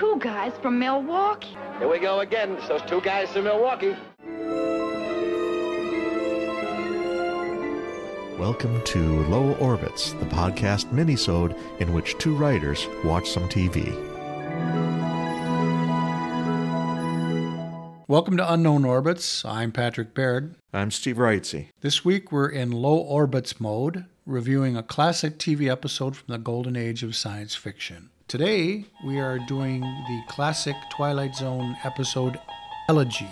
two guys from Milwaukee. Here we go again. It's those two guys from Milwaukee. Welcome to Low Orbits, the podcast minisode in which two writers watch some TV. Welcome to Unknown Orbits. I'm Patrick Baird. I'm Steve Wrightsey. This week we're in low orbits mode, reviewing a classic TV episode from the golden age of science fiction. Today we are doing the classic Twilight Zone episode Elegy.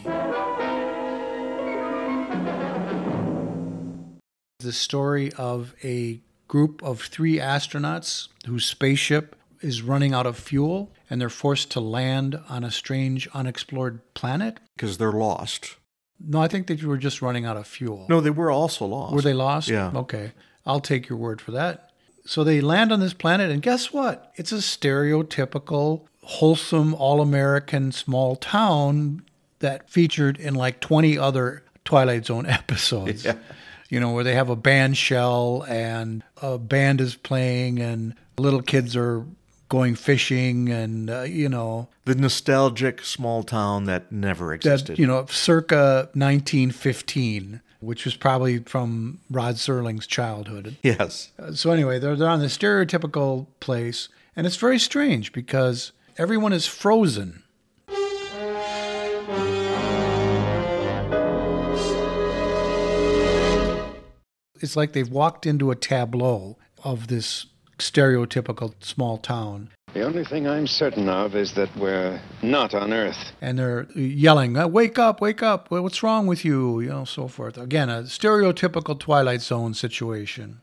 The story of a group of three astronauts whose spaceship is running out of fuel and they're forced to land on a strange unexplored planet. Because they're lost. No, I think they were just running out of fuel. No, they were also lost. Were they lost? Yeah. Okay. I'll take your word for that. So they land on this planet, and guess what? It's a stereotypical, wholesome, all American small town that featured in like 20 other Twilight Zone episodes. Yeah. You know, where they have a band shell and a band is playing, and little kids are going fishing, and, uh, you know, The nostalgic small town that never existed. that, you know, circa 1915, which was probably from Rod Serling's childhood. yes. Uh, so anyway, they're, they're on the stereotypical place, and it's very strange because everyone is frozen. It's like they've walked into a tableau of this stereotypical small town, The only thing I'm certain of is that we're not on Earth. and they're yelling, "Uh, "Wake up! Wake up! What's wrong with you?" You know, so forth. Again, a stereotypical Twilight Zone situation.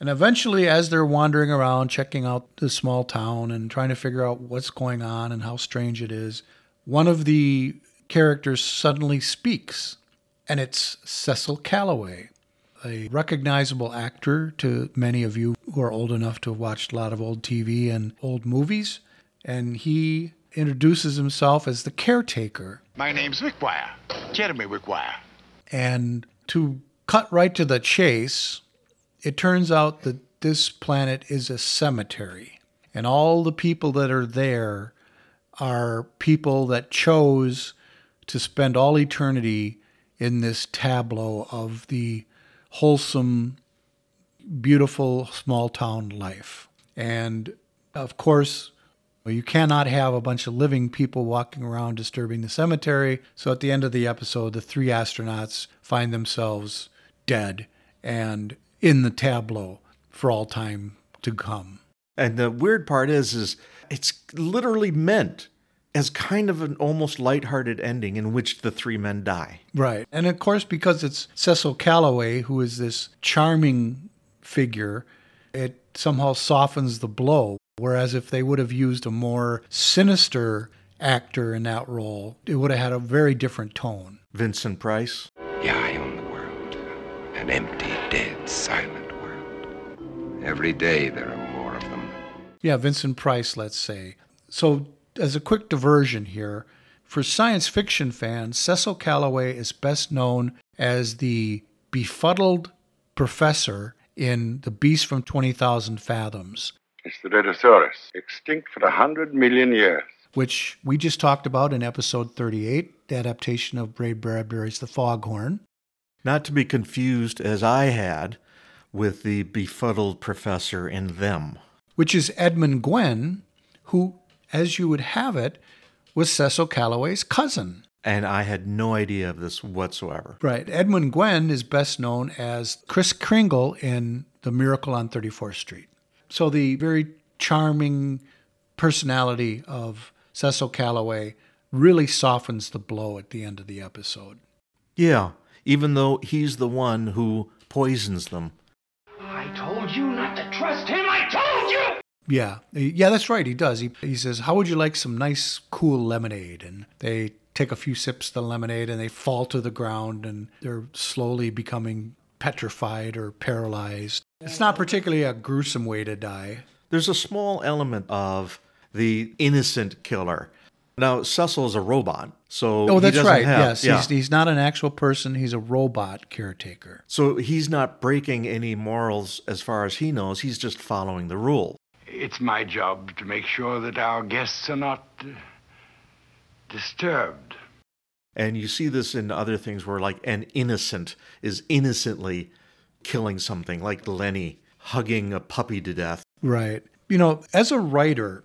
And eventually, as they're wandering around, checking out the small town and trying to figure out what's going on and how strange it is, one of the characters suddenly speaks, and it's Cecil Kellaway, a recognizable actor to many of you who are old enough to have watched a lot of old TV and old movies. And he introduces himself as the caretaker. My name's Wickwire, Jeremy Wickwire. And to cut right to the chase, it turns out that this planet is a cemetery. And all the people that are there are people that chose to spend all eternity in this tableau of the wholesome, beautiful small town life. And of course, you cannot have a bunch of living people walking around disturbing the cemetery. So at the end of the episode, the three astronauts find themselves dead and in the tableau for all time to come. And the weird part is, is it's literally meant as kind of an almost lighthearted ending in which the three men die. Right. And of course, because it's Cecil Kellaway, who is this charming figure, it somehow softens the blow. Whereas if they would have used a more sinister actor in that role, it would have had a very different tone. Vincent Price. Yeah, I own the world. An empty, dead, silent world. Every day there are more of them. Yeah, Vincent Price, let's say. So, as a quick diversion here, for science fiction fans, Cecil Kellaway is best known as the befuddled professor in The Beast from 20,000 Fathoms, It's the Rhedosaurus, extinct for a hundred million years. which we just talked about in episode 38, the adaptation of Ray Bradbury's The Foghorn. Not to be confused, as I had, with the befuddled professor in Them. which is Edmund Gwenn, who, as you would have it, was Cecil Kellaway's cousin. And I had no idea of this whatsoever. Right. Edmund Gwenn is best known as Kris Kringle in The Miracle on 34th Street. So the very charming personality of Cecil Kellaway really softens the blow at the end of the episode. Yeah, even though he's the one who poisons them. Yeah, yeah, that's right. He does. He, he says, How would you like some nice, cool lemonade? And they take a few sips of the lemonade and they fall to the ground and they're slowly becoming petrified or paralyzed. It's not particularly a gruesome way to die. There's a small element of the innocent killer. Now, Cecil is a robot, so Oh, he that's doesn't right. have- yes, yeah. he's, he's not an actual person, he's a robot caretaker. So he's not breaking any morals as far as he knows. He's just following the rule. It's my job to make sure that our guests are not uh, disturbed. And you see this in other things where, like, an innocent is innocently killing something, like Lenny hugging a puppy to death. Right. You know, as a writer,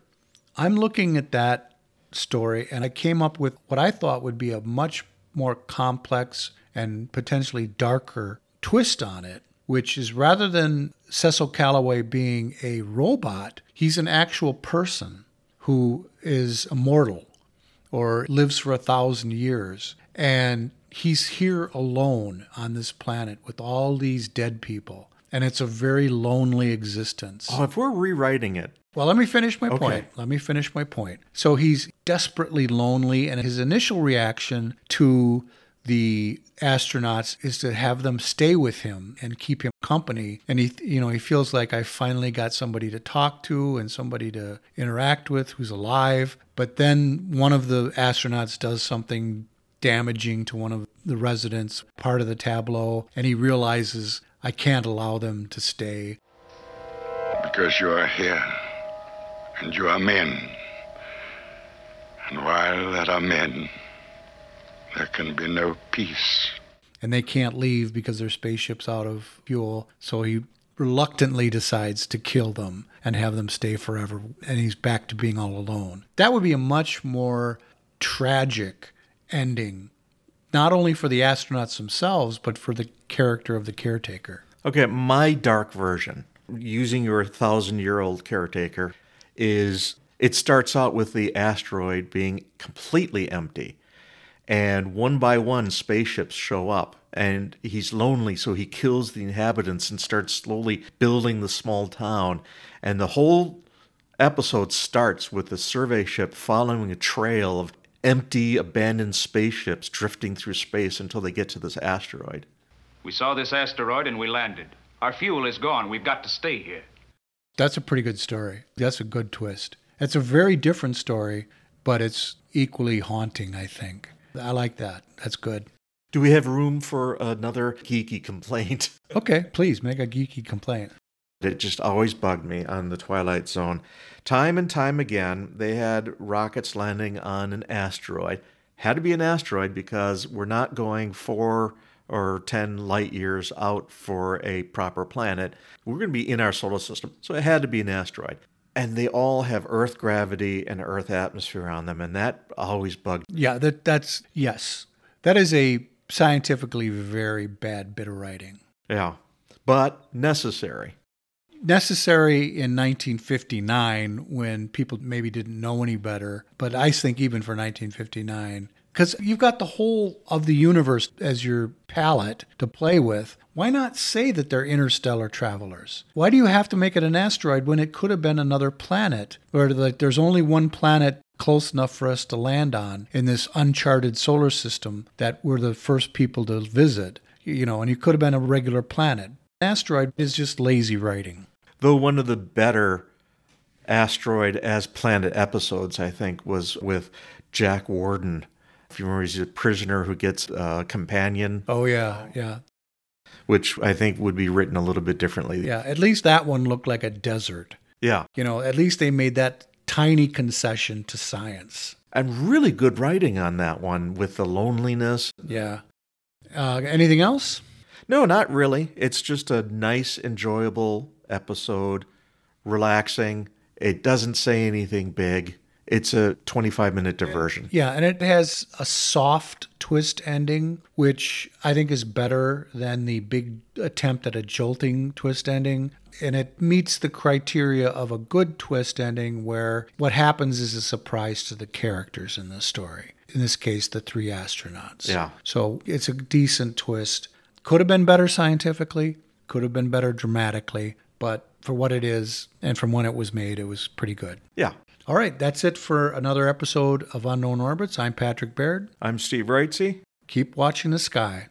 I'm looking at that story and I came up with what I thought would be a much more complex and potentially darker twist on it, which is rather than Cecil Kellaway being a robot, he's an actual person who is immortal or lives for a thousand years. And he's here alone on this planet with all these dead people. And it's a very lonely existence. Oh, if we're rewriting it, Well, let me finish my Okay. point. Let me finish my point. So he's desperately lonely, and his initial reaction to the astronauts is to have them stay with him and keep him company. And he, you know, he feels like I finally got somebody to talk to and somebody to interact with who's alive. But then one of the astronauts does something damaging to one of the residents, part of the tableau, and he realizes I can't allow them to stay. Because you are here, and you are men. And while there are men, there can be no peace. and they can't leave because their spaceship's out of fuel. So he reluctantly decides to kill them and have them stay forever. And he's back to being all alone. That would be a much more tragic ending, not only for the astronauts themselves, but for the character of the caretaker. Okay, my dark version, using your thousand year old caretaker, is it starts out with the asteroid being completely empty. And one by one, spaceships show up. And he's lonely, so he kills the inhabitants and starts slowly building the small town. And the whole episode starts with the survey ship following a trail of empty, abandoned spaceships drifting through space until they get to this asteroid. We saw this asteroid and we landed. Our fuel is gone. We've got to stay here. That's a pretty good story. That's a good twist. It's a very different story, but it's equally haunting, I think. I like that. That's good. Do we have room for another geeky complaint? Okay, please make a geeky complaint. It just always bugged me on the Twilight Zone. Time and time again, they had rockets landing on an asteroid. Had to be an asteroid because we're not going four or 10 light years out for a proper planet. We're going to be in our solar system, so it had to be an asteroid. And they all have Earth gravity and Earth atmosphere on them, and that always bugged Yeah, that that's yes. That is a scientifically very bad bit of writing. Yeah, but necessary. Necessary in 1959 when people maybe didn't know any better, but I think even for 1959 because you've got the whole of the universe as your palette to play with. Why not say that they're interstellar travelers? Why do you have to make it an asteroid when it could have been another planet? Or like there's only one planet close enough for us to land on in this uncharted solar system that we're the first people to visit. You know, and it could have been a regular planet. Asteroid is just lazy writing. Though one of the better asteroid as planet episodes, I think, was with Jack Warden. If you remember, he's a prisoner who gets a companion, Oh yeah, yeah. which I think would be written a little bit differently. Yeah, at least that one looked like a desert. Yeah. You know, at least they made that tiny concession to science. And really good writing on that one with the loneliness. Yeah. Uh, anything else? No, not really. It's just a nice, enjoyable episode, relaxing. It doesn't say anything big. It's a 25 minute diversion. Yeah, and it has a soft twist ending, which I think is better than the big attempt at a jolting twist ending. And it meets the criteria of a good twist ending where what happens is a surprise to the characters in the story. In this case, the three astronauts. Yeah. So it's a decent twist. Could have been better scientifically, could have been better dramatically, but for what it is and from when it was made, it was pretty good. Yeah. All right, that's it for another episode of Unknown Orbits. I'm Patrick Baird. I'm Steve Wrightsey. Keep watching the sky.